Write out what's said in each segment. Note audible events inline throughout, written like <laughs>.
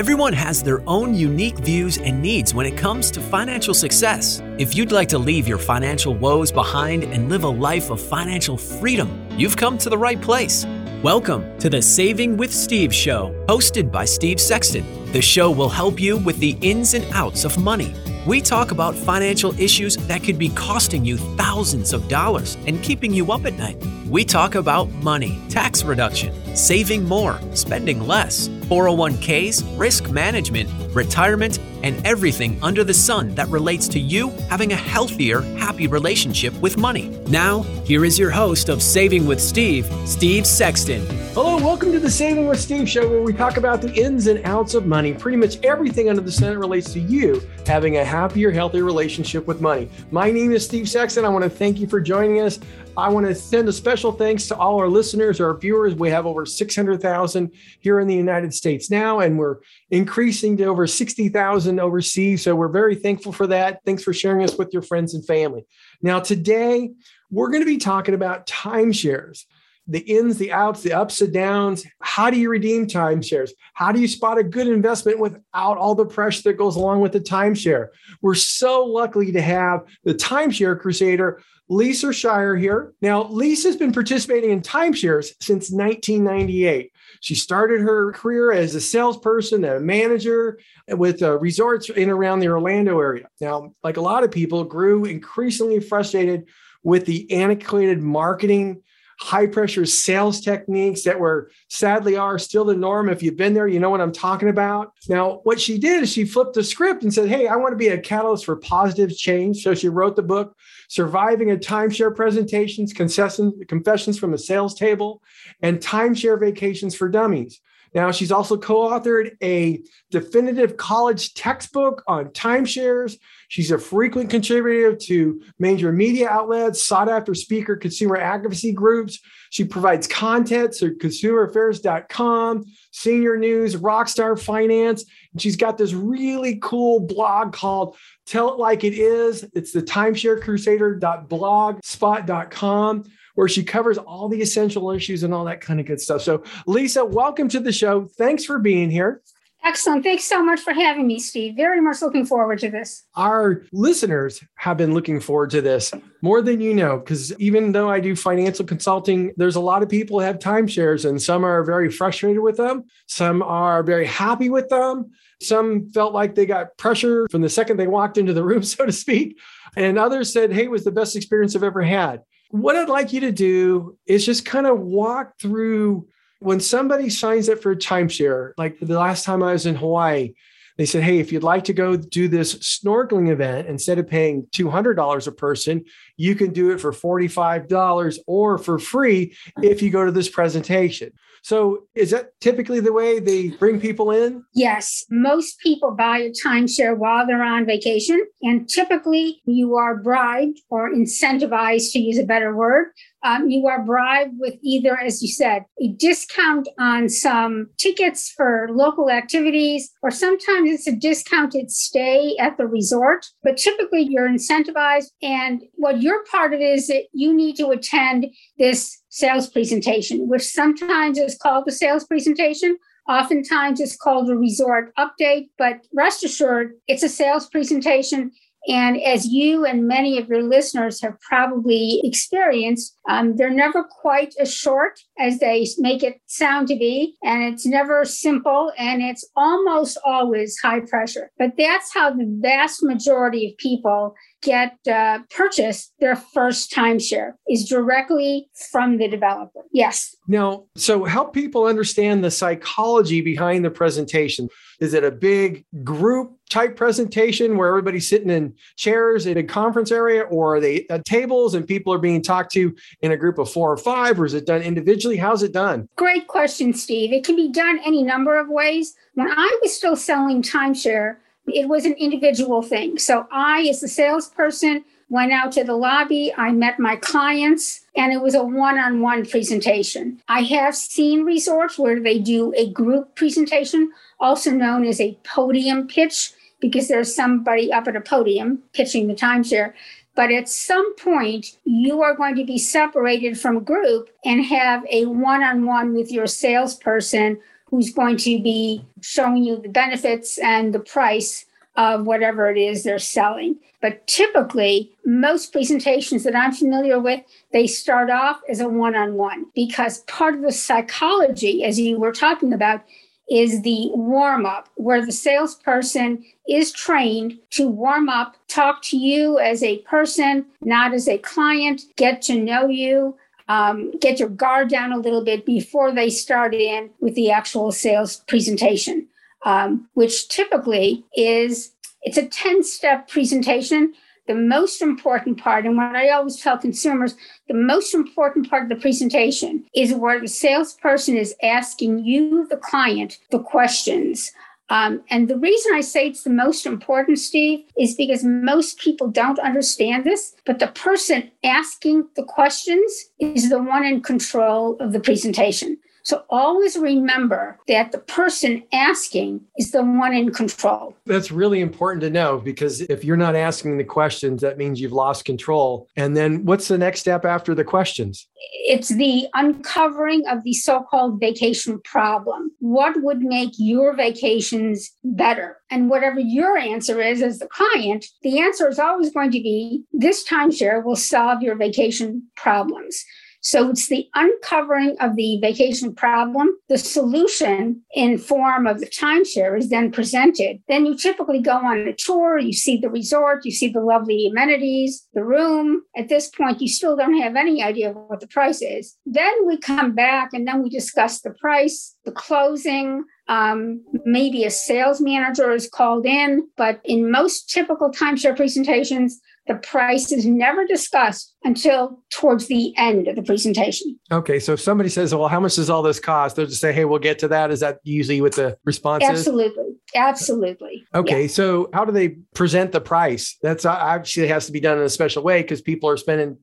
Everyone has their own unique views and needs when it comes to financial success. If you'd like to leave your financial woes behind and live a life of financial freedom, you've come to the right place. Welcome to the Saving with Steve show, hosted by Steve Sexton. The show will help you with the ins and outs of money. We talk about financial issues that could be costing you thousands of dollars and keeping you up at night. We talk about money, tax reduction, saving more, spending less, 401ks, risk management, retirement, and everything under the sun that relates to you having a healthier, happy relationship with money. Now, here is your host of Saving with Steve, Steve Sexton. Hello, welcome to the Saving with Steve show where we talk about the ins and outs of money. Pretty much everything under the sun that relates to you having a happier, healthier relationship with money. My name is Steve Sexton. I want to thank you for joining us. I want to send a special thanks to all our listeners, our viewers. We have over 600,000 here in the United States now, and we're increasing to over 60,000 overseas. So we're very thankful for that. Thanks for sharing us with your friends and family. Now, today, we're going to be talking about timeshares the ins, the outs, the ups and downs. How do you redeem timeshares? How do you spot a good investment without all the pressure that goes along with the timeshare? We're so lucky to have the timeshare crusader, Lisa Schreier here. Now, Lisa's been participating in timeshares since 1998. She started her career as a salesperson, a manager with uh, resorts in around the Orlando area. Now, like a lot of people, grew increasingly frustrated with the antiquated marketing high pressure sales techniques that were sadly are still the norm. If you've been there, you know what I'm talking about. Now, what she did is she flipped the script and said, Hey, I want to be a catalyst for positive change. So she wrote the book, Surviving a Timeshare Presentations, Confessions from a Sales Table, and Timeshare Vacations for Dummies. Now, she's also co authored a definitive college textbook on timeshares. She's a frequent contributor to major media outlets, sought after speaker, consumer advocacy groups. She provides content to consumeraffairs.com, senior news, rockstar finance. And she's got this really cool blog called Tell It Like It Is. It's the timesharecrusader.blogspot.com where she covers all the essential issues and all that kind of good stuff. So, Lisa, welcome to the show. Thanks for being here. Excellent. Thanks so much for having me, Steve. Very much looking forward to this. Our listeners have been looking forward to this more than you know, because even though I do financial consulting, there's a lot of people who have timeshares, and some are very frustrated with them. Some are very happy with them. Some felt like they got pressure from the second they walked into the room, <laughs> so to speak. And others said, hey, it was the best experience I've ever had. What I'd like you to do is just kind of walk through when somebody signs up for a timeshare, like the last time I was in Hawaii, they said, Hey, if you'd like to go do this snorkeling event, instead of paying $200 a person, you can do it for $45 or for free if you go to this presentation. So, is that typically the way they bring people in? Yes. Most people buy a timeshare while they're on vacation. And typically, you are bribed or incentivized, to use a better word, um, you are bribed with either, as you said, a discount on some tickets for local activities, or sometimes it's a discounted stay at the resort. But typically, you're incentivized. And what your part of it is that you need to attend this sales presentation, which sometimes is called the sales presentation. Oftentimes it's called a resort update, but rest assured, it's a sales presentation and as you and many of your listeners have probably experienced, um, they're never quite as short as they make it sound to be. And it's never simple and it's almost always high pressure. But that's how the vast majority of people get uh, purchase their first timeshare is directly from the developer. Yes. Now, so help people understand the psychology behind the presentation. Is it a big group type presentation where everybody's sitting in chairs in a conference area, or are they at tables and people are being talked to in a group of four or five, or is it done individually? How's it done? Great question, Steve. It can be done any number of ways. When I was still selling timeshare, it was an individual thing. So I, as the salesperson, went out to the lobby. I met my clients, and it was a one on one presentation. I have seen resorts where they do a group presentation, also known as a podium pitch, because there's somebody up at a podium pitching the timeshare. But at some point, you are going to be separated from a group and have a one on one with your salesperson who's going to be showing you the benefits and the price of whatever it is they're selling. But typically, most presentations that I'm familiar with, they start off as a one on one because part of the psychology, as you were talking about, is the warm up, where the salesperson is trained to warm up, talk to you as a person, not as a client, get to know you. Um, get your guard down a little bit before they start in with the actual sales presentation, um, which typically is it's a 10 step presentation the most important part, and what I always tell consumers, the most important part of the presentation is where the salesperson is asking you, the client, the questions. Um, and the reason I say it's the most important, Steve, is because most people don't understand this, but the person asking the questions is the one in control of the presentation. So always remember that the person asking is the one in control. That's really important to know because if you're not asking the questions, that means you've lost control. And then what's the next step after the questions? It's the uncovering of the so called vacation problem. What would make your vacations better? And whatever your answer is as the client, the answer is always going to be this timeshare will solve your vacation problems. So it's the uncovering of the vacation problem. The solution in form of the timeshare is then presented. Then you typically go on a tour, you see the resort, you see the lovely amenities, the room. At this point, you still don't have any idea of what the price is. Then we come back and then we discuss the price, the closing, um, maybe a sales manager is called in, but in most typical timeshare presentations, the price is never discussed until towards the end of the presentation. Okay. So if somebody says, well, how much does all this cost? They'll just say, hey, we'll get to that. Is that usually what the response Absolutely. is? Absolutely. Okay. Yeah. So how do they present the price? That's uh, actually has to be done in a special way because people are spending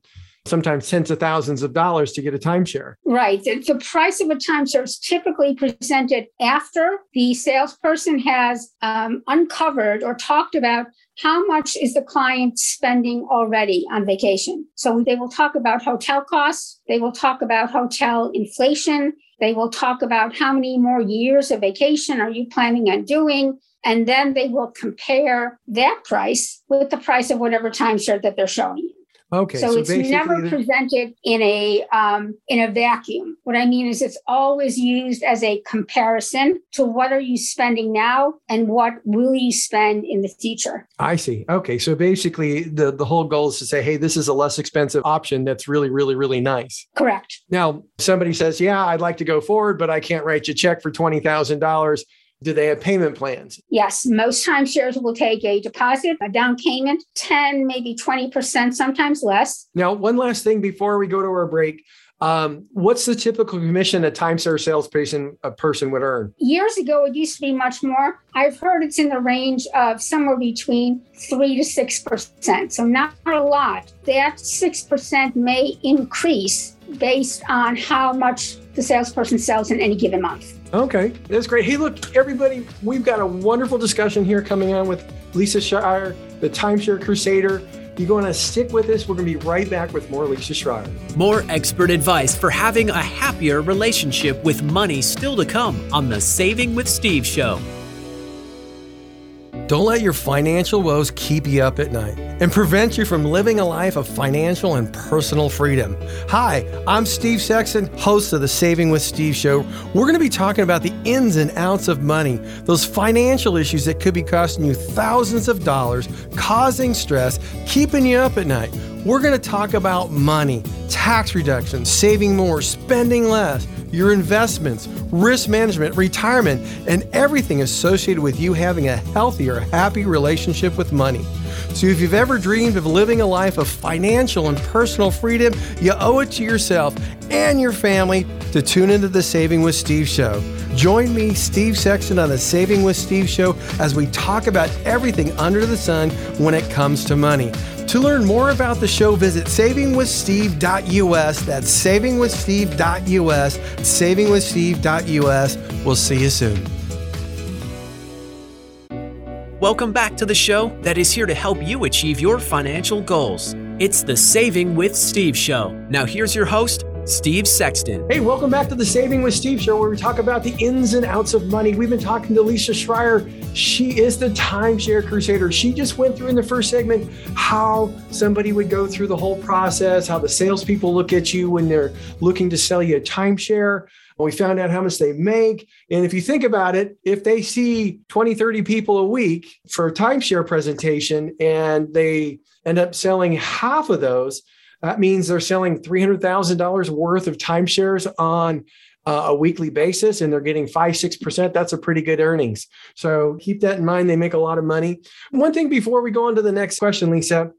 sometimes tens of thousands of dollars to get a timeshare. Right. The price of a timeshare is typically presented after the salesperson has um, uncovered or talked about how much is the client spending already on vacation? So they will talk about hotel costs. They will talk about hotel inflation. They will talk about how many more years of vacation are you planning on doing? And then they will compare that price with the price of whatever timeshare that they're showing you. Okay. So, so it's never presented in a um, in a vacuum. What I mean is it's always used as a comparison to what are you spending now and what will you spend in the future. I see. Okay. So basically the, the whole goal is to say, hey, this is a less expensive option that's really, really, really nice. Correct. Now somebody says, Yeah, I'd like to go forward, but I can't write you a check for twenty thousand dollars do they have payment plans? Yes, most timeshares will take a deposit, a down payment, 10, maybe 20%, sometimes less. Now, one last thing before we go to our break. Um, what's the typical commission a timeshare salesperson a person would earn? Years ago, it used to be much more. I've heard it's in the range of somewhere between three to six percent, so not a lot. That six percent may increase based on how much the salesperson sells in any given month. Okay, that's great. Hey, look, everybody, we've got a wonderful discussion here coming on with Lisa Schreier, the Timeshare Crusader. You're going to stick with us. We're going to be right back with more Lisa Schreier. More expert advice for having a happier relationship with money still to come on the Saving with Steve show. Don't let your financial woes keep you up at night and prevent you from living a life of financial and personal freedom. Hi, I'm Steve Sexton, host of the Saving with Steve show. We're going to be talking about the ins and outs of money, those financial issues that could be costing you thousands of dollars, causing stress, keeping you up at night. We're going to talk about money, tax reductions, saving more, spending less your investments, risk management, retirement, and everything associated with you having a healthier, happy relationship with money. So, if you've ever dreamed of living a life of financial and personal freedom, you owe it to yourself and your family to tune into the Saving with Steve show. Join me, Steve Sexton, on the Saving with Steve show as we talk about everything under the sun when it comes to money. To learn more about the show, visit savingwithsteve.us. That's savingwithsteve.us. Savingwithsteve.us. We'll see you soon. Welcome back to the show that is here to help you achieve your financial goals. It's the Saving with Steve show. Now, here's your host, Steve Sexton. Hey, welcome back to the Saving with Steve show where we talk about the ins and outs of money. We've been talking to Lisa Schreier. She is the timeshare crusader. She just went through in the first segment how somebody would go through the whole process, how the salespeople look at you when they're looking to sell you a timeshare. And we found out how much they make. And if you think about it, if they see 20, 30 people a week for a timeshare presentation and they end up selling half of those, that means they're selling $300,000 worth of timeshares on uh, a weekly basis and they're getting five, 6%. That's a pretty good earnings. So keep that in mind. They make a lot of money. One thing before we go on to the next question, Lisa,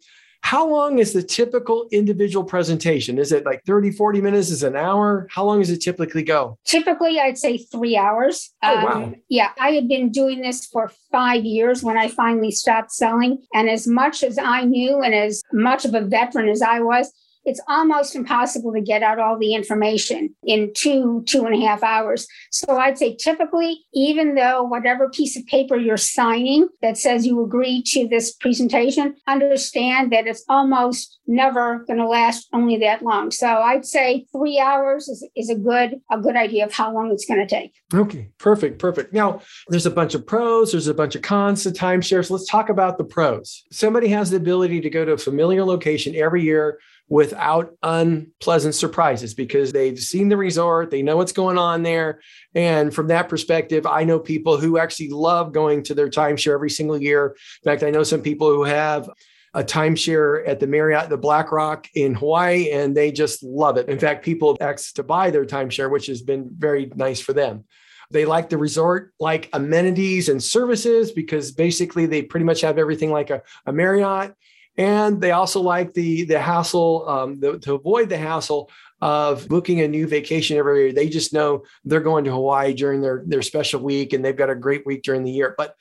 how long is the typical individual presentation? Is it like 30, 40 minutes? Is it an hour? How long does it typically go? Typically, I'd say three hours. Oh, um, wow. Yeah, I had been doing this for five years when I finally stopped selling. And as much as I knew and as much of a veteran as I was, it's almost impossible to get out all the information in two, two and a half hours. So I'd say typically, even though whatever piece of paper you're signing that says you agree to this presentation, understand that it's almost never going to last only that long. So I'd say three hours is, is a good a good idea of how long it's going to take. Okay, perfect, perfect. Now there's a bunch of pros, there's a bunch of cons to timeshares. Let's talk about the pros. Somebody has the ability to go to a familiar location every year without unpleasant surprises because they've seen the resort, they know what's going on there. And from that perspective, I know people who actually love going to their timeshare every single year. In fact, I know some people who have a timeshare at the Marriott, the Black Rock in Hawaii, and they just love it. In fact, people ask to buy their timeshare, which has been very nice for them. They like the resort like amenities and services because basically they pretty much have everything like a, a Marriott and they also like the the hassle um, the, to avoid the hassle of booking a new vacation every year. They just know they're going to Hawaii during their their special week, and they've got a great week during the year. But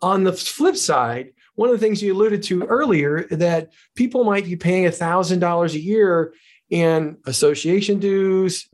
on the flip side, one of the things you alluded to earlier that people might be paying thousand dollars a year in association dues,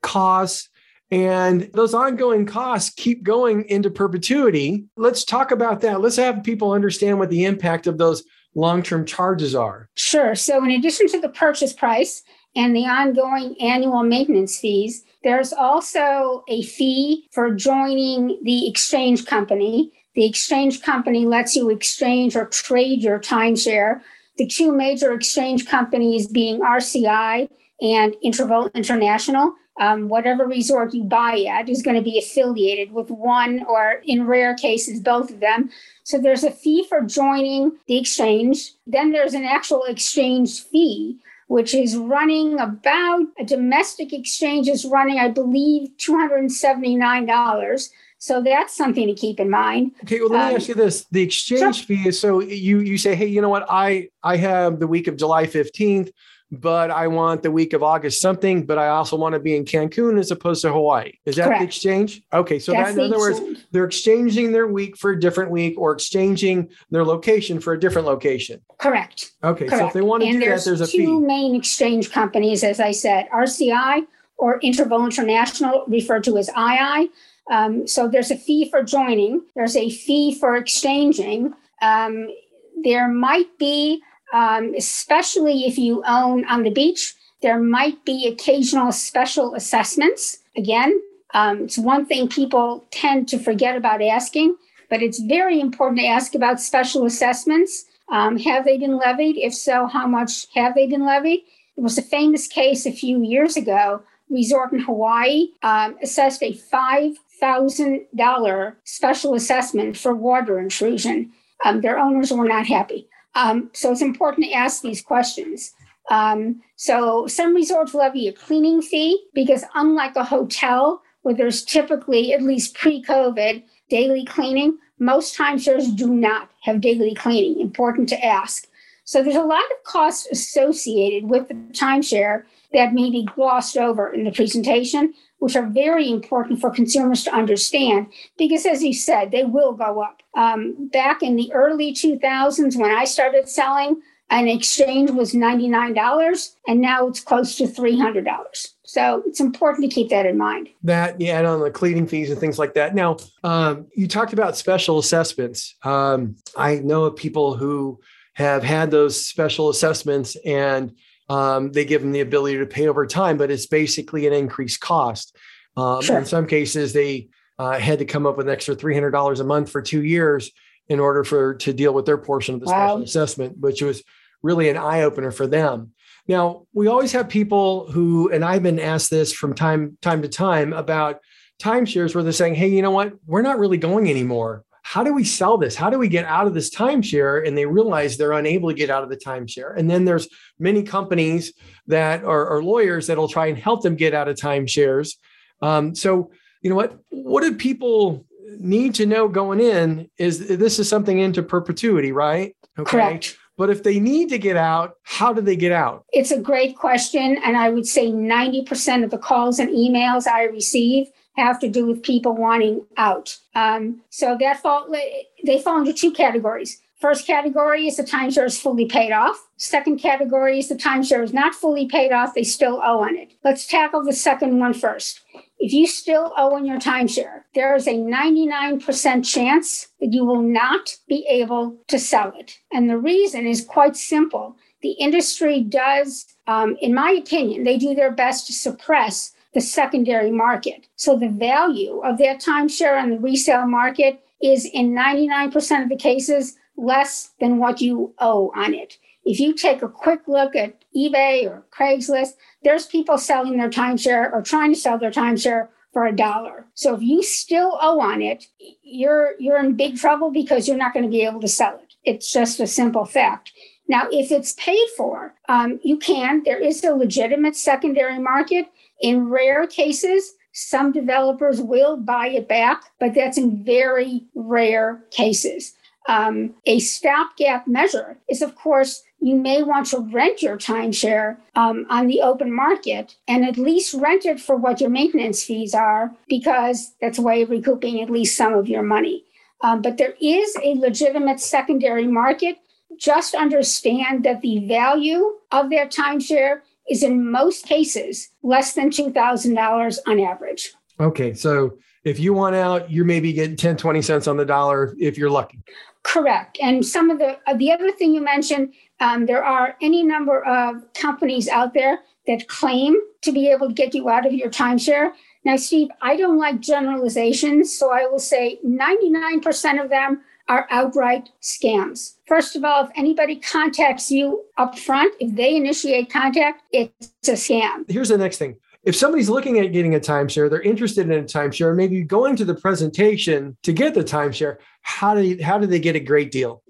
costs, and those ongoing costs keep going into perpetuity. Let's talk about that. Let's have people understand what the impact of those long term charges are? Sure. So, in addition to the purchase price and the ongoing annual maintenance fees, there's also a fee for joining the exchange company. The exchange company lets you exchange or trade your timeshare. The two major exchange companies being RCI and Interval International. Um, whatever resort you buy at is going to be affiliated with one or, in rare cases, both of them. So there's a fee for joining the exchange. Then there's an actual exchange fee, which is running about a domestic exchange is running, I believe, $279. So that's something to keep in mind. Okay, well, let me um, ask you this: the exchange sure. fee is so you you say, hey, you know what? I I have the week of July fifteenth but I want the week of August something, but I also want to be in Cancun as opposed to Hawaii. Is that Correct. the exchange? Okay. So that, in other words, they're exchanging their week for a different week or exchanging their location for a different location. Correct. Okay. Correct. So if they want to and do that, there's a two fee. Two main exchange companies, as I said, RCI or Interval International, referred to as II. Um, so there's a fee for joining. There's a fee for exchanging. Um, there might be um, especially if you own on the beach. There might be occasional special assessments. Again, um, it's one thing people tend to forget about asking, but it's very important to ask about special assessments. Um, have they been levied? If so, how much have they been levied? It was a famous case a few years ago. Resort in Hawaii um, assessed a $5,000 special assessment for water intrusion. Um, their owners were not happy. Um, so it's important to ask these questions. Um, so some resorts levy a cleaning fee because unlike a hotel where there's typically, at least pre-COVID, daily cleaning, most timeshares do not have daily cleaning. Important to ask. So there's a lot of costs associated with the timeshare that may be glossed over in the presentation, which are very important for consumers to understand because, as you said, they will go up. Um, back in the early 2000s, when I started selling, an exchange was $99 and now it's close to $300. So it's important to keep that in mind. That, yeah, and on the cleaning fees and things like that. Now, um, you talked about special assessments. Um, I know of people who have had those special assessments and um, they give them the ability to pay over time, but it's basically an increased cost. Um, sure. In some cases, they uh, had to come up with an extra three hundred dollars a month for two years in order for to deal with their portion of the wow. special assessment, which was really an eye opener for them. Now, we always have people who, and I've been asked this from time time to time about timeshares, where they're saying, "Hey, you know what? We're not really going anymore. How do we sell this? How do we get out of this timeshare?" And they realize they're unable to get out of the timeshare. And then there's many companies that are, are lawyers that'll try and help them get out of timeshares. Um, so, you know what? What do people need to know going in? Is this is something into perpetuity, right? Okay. Correct. But if they need to get out, how do they get out? It's a great question. And I would say 90% of the calls and emails I receive have to do with people wanting out. Um, so that fall, they fall into two categories. First category is the timeshare is fully paid off. Second category is the timeshare is not fully paid off, they still owe on it. Let's tackle the second one first. If you still owe on your timeshare, there is a 99% chance that you will not be able to sell it. And the reason is quite simple. The industry does, um, in my opinion, they do their best to suppress the secondary market. So the value of their timeshare on the resale market is in 99% of the cases less than what you owe on it. If you take a quick look at eBay or Craigslist, there's people selling their timeshare or trying to sell their timeshare for a dollar. So if you still owe on it, you're you're in big trouble because you're not going to be able to sell it. It's just a simple fact. Now, if it's paid for, um, you can. There is a legitimate secondary market. In rare cases, some developers will buy it back, but that's in very rare cases. Um, a stopgap measure is, of course, you may want to rent your timeshare um, on the open market and at least rent it for what your maintenance fees are, because that's a way of recouping at least some of your money. Um, but there is a legitimate secondary market. Just understand that the value of that timeshare is in most cases less than $2,000 on average. Okay. So if you want out, you're maybe getting 10, 20 cents on the dollar if you're lucky. Correct. And some of the uh, the other thing you mentioned, um, there are any number of companies out there that claim to be able to get you out of your timeshare. Now, Steve, I don't like generalizations, so I will say 99% of them are outright scams. First of all, if anybody contacts you up front, if they initiate contact, it's a scam. Here's the next thing if somebody's looking at getting a timeshare, they're interested in a timeshare, maybe going to the presentation to get the timeshare, how do you, how do they get a great deal?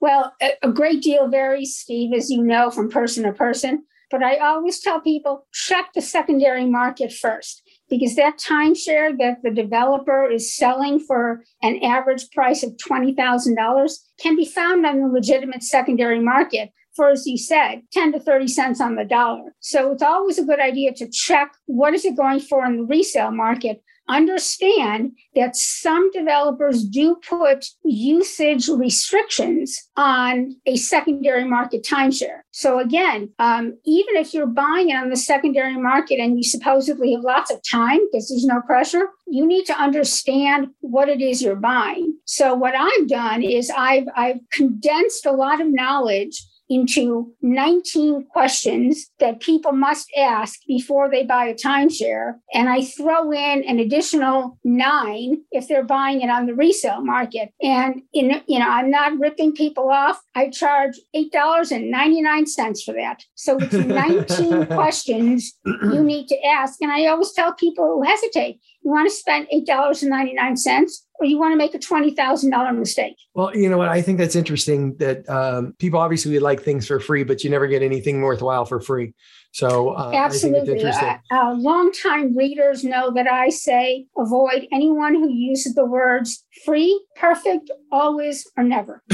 Well, a great deal varies, Steve, as you know, from person to person. But I always tell people check the secondary market first because that timeshare that the developer is selling for an average price of $20,000 can be found on the legitimate secondary market for, as you said, 10 to 30 cents on the dollar. So it's always a good idea to check what is it going for in the resale market understand that some developers do put usage restrictions on a secondary market timeshare. So again, um, even if you're buying it on the secondary market and you supposedly have lots of time because there's no pressure, you need to understand what it is you're buying. So what I've done is I've I've condensed a lot of knowledge into 19 questions that people must ask before they buy a timeshare. And I throw in an additional nine if they're buying it on the resale market. And in, you know, I'm not ripping people off. I charge $8.99 for that. So it's <laughs> 19 questions you need to ask. And I always tell people who hesitate, you want to spend $8.99 or you want to make a $20,000 mistake. Well, you know what? I think that's interesting that um, people obviously like things for free, but you never get anything worthwhile for free. So uh, absolutely, uh, uh, longtime readers know that I say avoid anyone who uses the words free, perfect, always, or never. <laughs>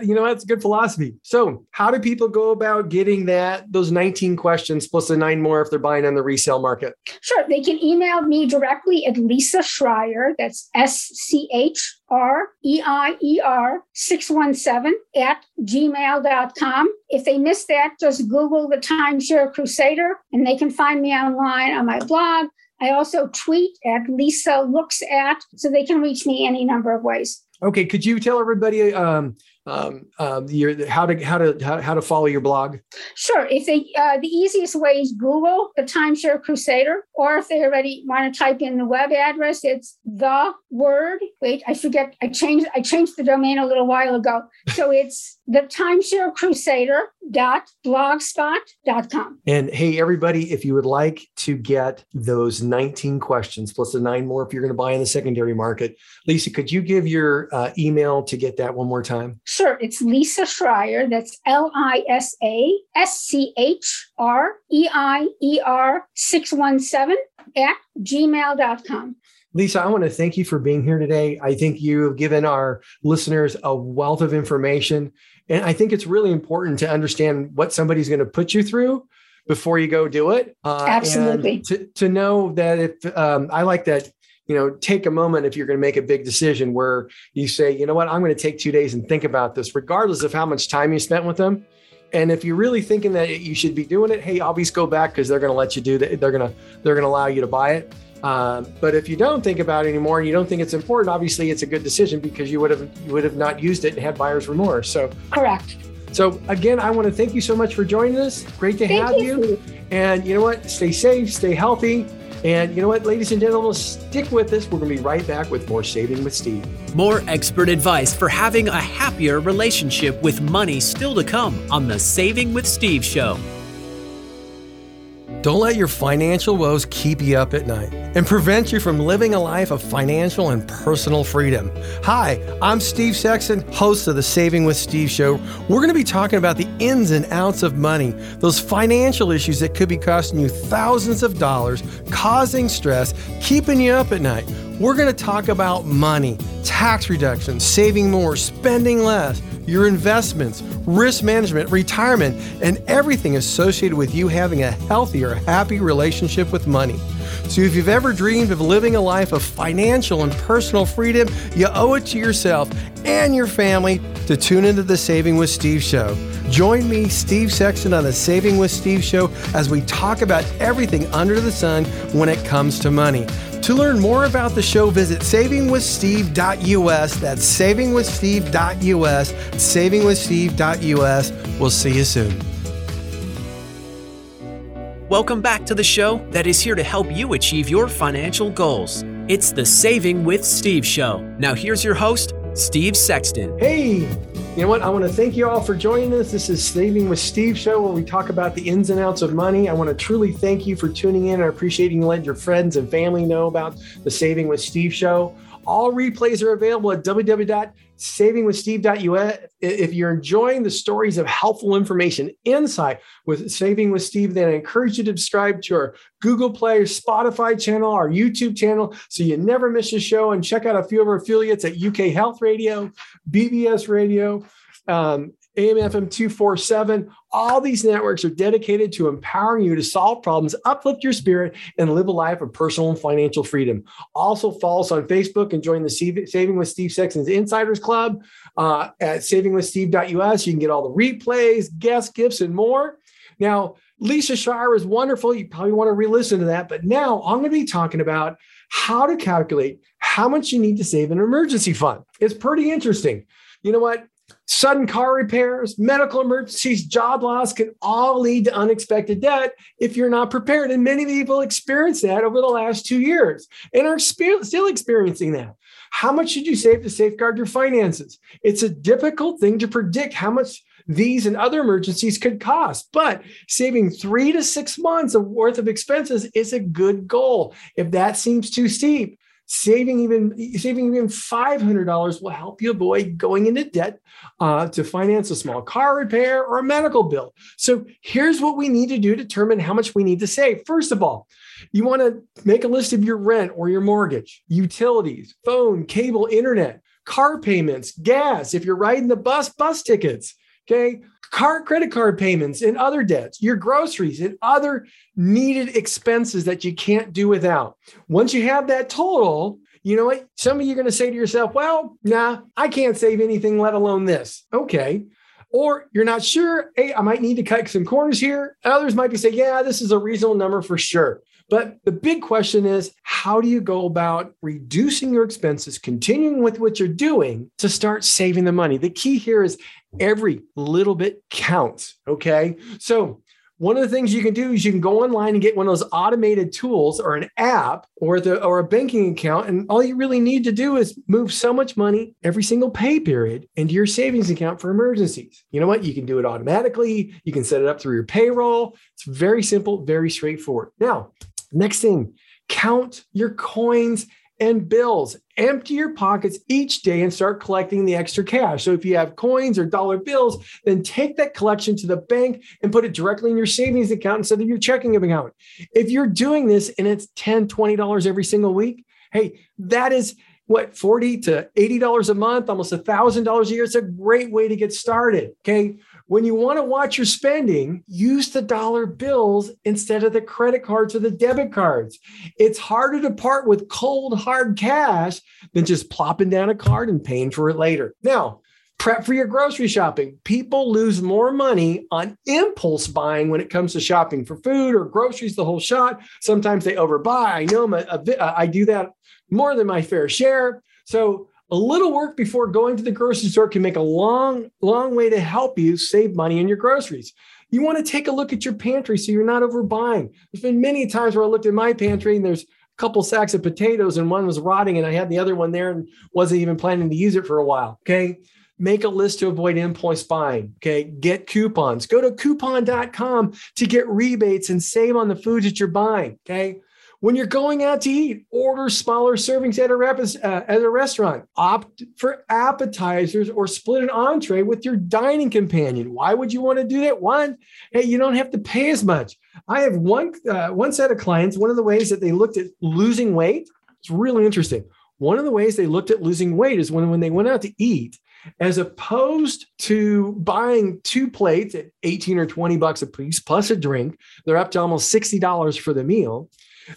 you know that's good philosophy. So, how do people go about getting that those 19 questions plus the nine more if they're buying on the resale market? Sure, they can email me directly at Lisa Schreier. That's S C H R E I E R 617 at gmail.com. If they miss that, just Google the Timeshare Crusader and they can find me online on my blog. I also tweet at Lisa Looks At, so they can reach me any number of ways. Okay, could you tell everybody um, um, um, your, how to how to how, how to follow your blog? Sure. If they uh, the easiest way is Google the Timeshare Crusader, or if they already want to type in the web address, it's the word. Wait, I forget. I changed I changed the domain a little while ago. So it's the Timeshare Crusader dot blogspot.com. And hey, everybody, if you would like to get those 19 questions plus the nine more if you're going to buy in the secondary market, Lisa, could you give your uh, email to get that one more time? Sure. It's Lisa Schreier. That's L I S A S C H R E I E R 617 at gmail.com. Lisa, I want to thank you for being here today. I think you have given our listeners a wealth of information. And I think it's really important to understand what somebody's going to put you through before you go do it. Uh, Absolutely. To, to know that if um, I like that, you know, take a moment if you're going to make a big decision where you say, you know what, I'm going to take two days and think about this, regardless of how much time you spent with them. And if you're really thinking that you should be doing it, hey, always go back because they're going to let you do that. They're going to they're going to allow you to buy it. Um, but if you don't think about it anymore and you don't think it's important, obviously it's a good decision because you would have you would have not used it and had buyer's remorse. So correct. So again, I want to thank you so much for joining us. Great to thank have you. you. And you know what? Stay safe, stay healthy. And you know what, ladies and gentlemen, stick with us. We're going to be right back with more Saving with Steve. More expert advice for having a happier relationship with money still to come on the Saving with Steve show. Don't let your financial woes keep you up at night and prevent you from living a life of financial and personal freedom. Hi, I'm Steve Sexton, host of the Saving with Steve show. We're going to be talking about the ins and outs of money, those financial issues that could be costing you thousands of dollars, causing stress, keeping you up at night. We're going to talk about money, tax reduction, saving more, spending less your investments, risk management, retirement, and everything associated with you having a healthier, happy relationship with money. So, if you've ever dreamed of living a life of financial and personal freedom, you owe it to yourself and your family to tune into the Saving with Steve show. Join me, Steve Sexton, on the Saving with Steve show as we talk about everything under the sun when it comes to money. To learn more about the show, visit savingwithsteve.us. That's savingwithsteve.us. Savingwithsteve.us. We'll see you soon. Welcome back to the show that is here to help you achieve your financial goals. It's the Saving with Steve show. Now, here's your host, Steve Sexton. Hey, you know what? I want to thank you all for joining us. This is Saving with Steve show where we talk about the ins and outs of money. I want to truly thank you for tuning in. I appreciate you letting your friends and family know about the Saving with Steve show. All replays are available at www.savingwithsteve.us. If you're enjoying the stories of helpful information, insight with Saving with Steve, then I encourage you to subscribe to our Google Play, Spotify channel, our YouTube channel, so you never miss a show. And check out a few of our affiliates at UK Health Radio, BBS Radio, um, AM FM 247. All these networks are dedicated to empowering you to solve problems, uplift your spirit, and live a life of personal and financial freedom. Also, follow us on Facebook and join the Saving with Steve Sexton's Insiders Club uh, at savingwithsteve.us. You can get all the replays, guest gifts, and more. Now, Lisa Schreier is wonderful. You probably want to re listen to that. But now I'm going to be talking about how to calculate how much you need to save in an emergency fund. It's pretty interesting. You know what? Sudden car repairs, medical emergencies, job loss can all lead to unexpected debt if you're not prepared. And many people experience that over the last two years and are still experiencing that. How much should you save to safeguard your finances? It's a difficult thing to predict how much these and other emergencies could cost, but saving three to six months of worth of expenses is a good goal. If that seems too steep, saving even saving even $500 will help you avoid going into debt uh, to finance a small car repair or a medical bill. So here's what we need to do to determine how much we need to save. First of all you want to make a list of your rent or your mortgage utilities phone cable internet car payments gas if you're riding the bus bus tickets okay car credit card payments and other debts, your groceries and other needed expenses that you can't do without. Once you have that total, you know what? Some of you are going to say to yourself, well, nah, I can't save anything, let alone this. Okay. Or you're not sure, hey, I might need to cut some corners here. Others might be saying, yeah, this is a reasonable number for sure. But the big question is how do you go about reducing your expenses, continuing with what you're doing to start saving the money? The key here is every little bit counts. Okay. So one of the things you can do is you can go online and get one of those automated tools or an app or the or a banking account and all you really need to do is move so much money every single pay period into your savings account for emergencies. You know what? You can do it automatically. You can set it up through your payroll. It's very simple, very straightforward. Now, next thing, count your coins and bills. Empty your pockets each day and start collecting the extra cash. So if you have coins or dollar bills, then take that collection to the bank and put it directly in your savings account instead of your checking account. If you're doing this and it's $10, $20 every single week, hey, that is what 40 to 80 dollars a month almost a thousand dollars a year it's a great way to get started okay when you want to watch your spending, use the dollar bills instead of the credit cards or the debit cards. It's harder to part with cold, hard cash than just plopping down a card and paying for it later. Now, prep for your grocery shopping. People lose more money on impulse buying when it comes to shopping for food or groceries, the whole shot. Sometimes they overbuy. I know a, uh, I do that more than my fair share. So a little work before going to the grocery store can make a long, long way to help you save money on your groceries. You want to take a look at your pantry so you're not overbuying. There's been many times where I looked at my pantry and there's a couple sacks of potatoes and one was rotting and I had the other one there and wasn't even planning to use it for a while. Okay. Make a list to avoid impulse buying. Okay. Get coupons. Go to coupon.com to get rebates and save on the foods that you're buying. Okay. When you're going out to eat, order smaller servings at a, uh, at a restaurant. Opt for appetizers or split an entree with your dining companion. Why would you want to do that? One, hey, you don't have to pay as much. I have one uh, one set of clients. One of the ways that they looked at losing weight, it's really interesting. One of the ways they looked at losing weight is when when they went out to eat, as opposed to buying two plates at 18 or 20 bucks a piece plus a drink, they're up to almost $60 for the meal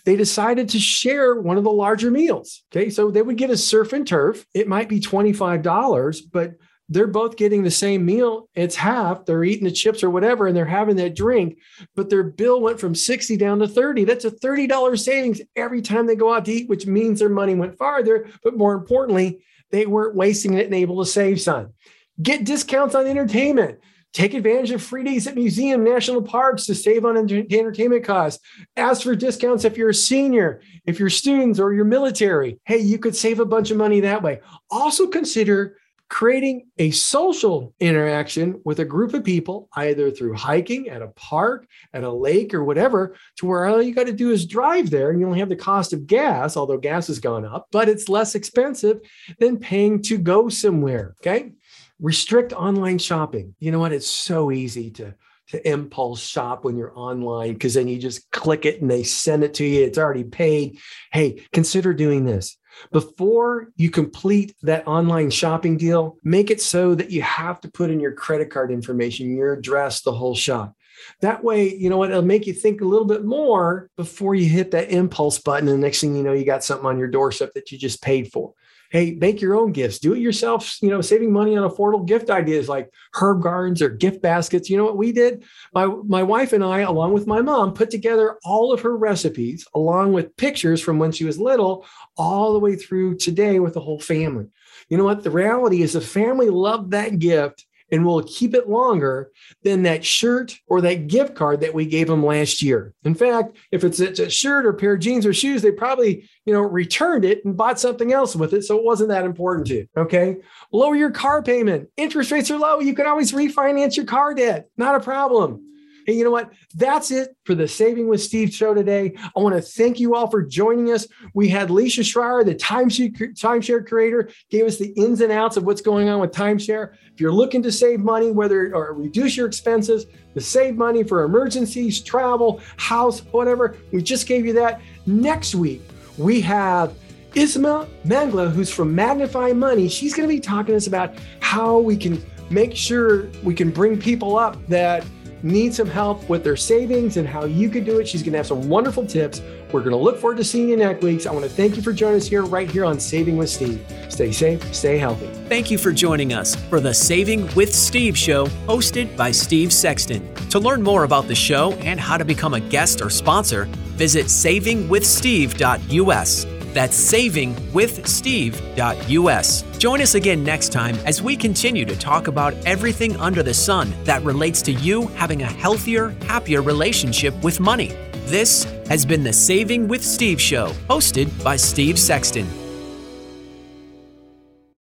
they decided to share one of the larger meals. Okay. So they would get a surf and turf. It might be $25, but they're both getting the same meal. It's half. They're eating the chips or whatever, and they're having that drink, but their bill went from 60 down to 30. That's a $30 savings every time they go out to eat, which means their money went farther. But more importantly, they weren't wasting it and able to save some. Get discounts on entertainment. Take advantage of free days at museum, national parks to save on entertainment costs. Ask for discounts if you're a senior, if you're students or you're military. Hey, you could save a bunch of money that way. Also consider creating a social interaction with a group of people, either through hiking at a park, at a lake, or whatever, to where all you got to do is drive there and you only have the cost of gas, although gas has gone up, but it's less expensive than paying to go somewhere. Okay restrict online shopping. You know what? It's so easy to to impulse shop when you're online because then you just click it and they send it to you. It's already paid. Hey, consider doing this. Before you complete that online shopping deal, make it so that you have to put in your credit card information, your address, the whole shop. That way, you know what, it'll make you think a little bit more before you hit that impulse button. And the next thing you know, you got something on your doorstep that you just paid for hey, make your own gifts, do it yourself. You know, saving money on affordable gift ideas like herb gardens or gift baskets. You know what we did? My my wife and I, along with my mom, put together all of her recipes along with pictures from when she was little, all the way through today with the whole family. You know what? The reality is the family loved that gift and we'll keep it longer than that shirt or that gift card that we gave them last year. In fact, if it's a shirt or pair of jeans or shoes, they probably, you know, returned it and bought something else with it. So it wasn't that important to you. Okay. Lower your car payment. Interest rates are low. You can always refinance your car debt. Not a problem. And you know what? That's it for the Saving with Steve show today. I want to thank you all for joining us. We had Lisa Schreier, the timeshare, timeshare creator, gave us the ins and outs of what's going on with timeshare. If you're looking to save money, whether or reduce your expenses, to save money for emergencies, travel, house, whatever, we just gave you that. Next week, we have Isma Mangla, who's from Magnify Money. She's going to be talking to us about how we can make sure we can bring people up that need some help with their savings and how you could do it, she's going to have some wonderful tips. We're going to look forward to seeing you next week. I want to thank you for joining us here, right here on Saving with Steve. Stay safe, stay healthy. Thank you for joining us for the Saving with Steve show, hosted by Steve Sexton. To learn more about the show and how to become a guest or sponsor, visit savingwithsteve.us. That's savingwithsteve.us. Join us again next time as we continue to talk about everything under the sun that relates to you having a healthier, happier relationship with money. This has been the Saving with Steve show, hosted by Steve Sexton.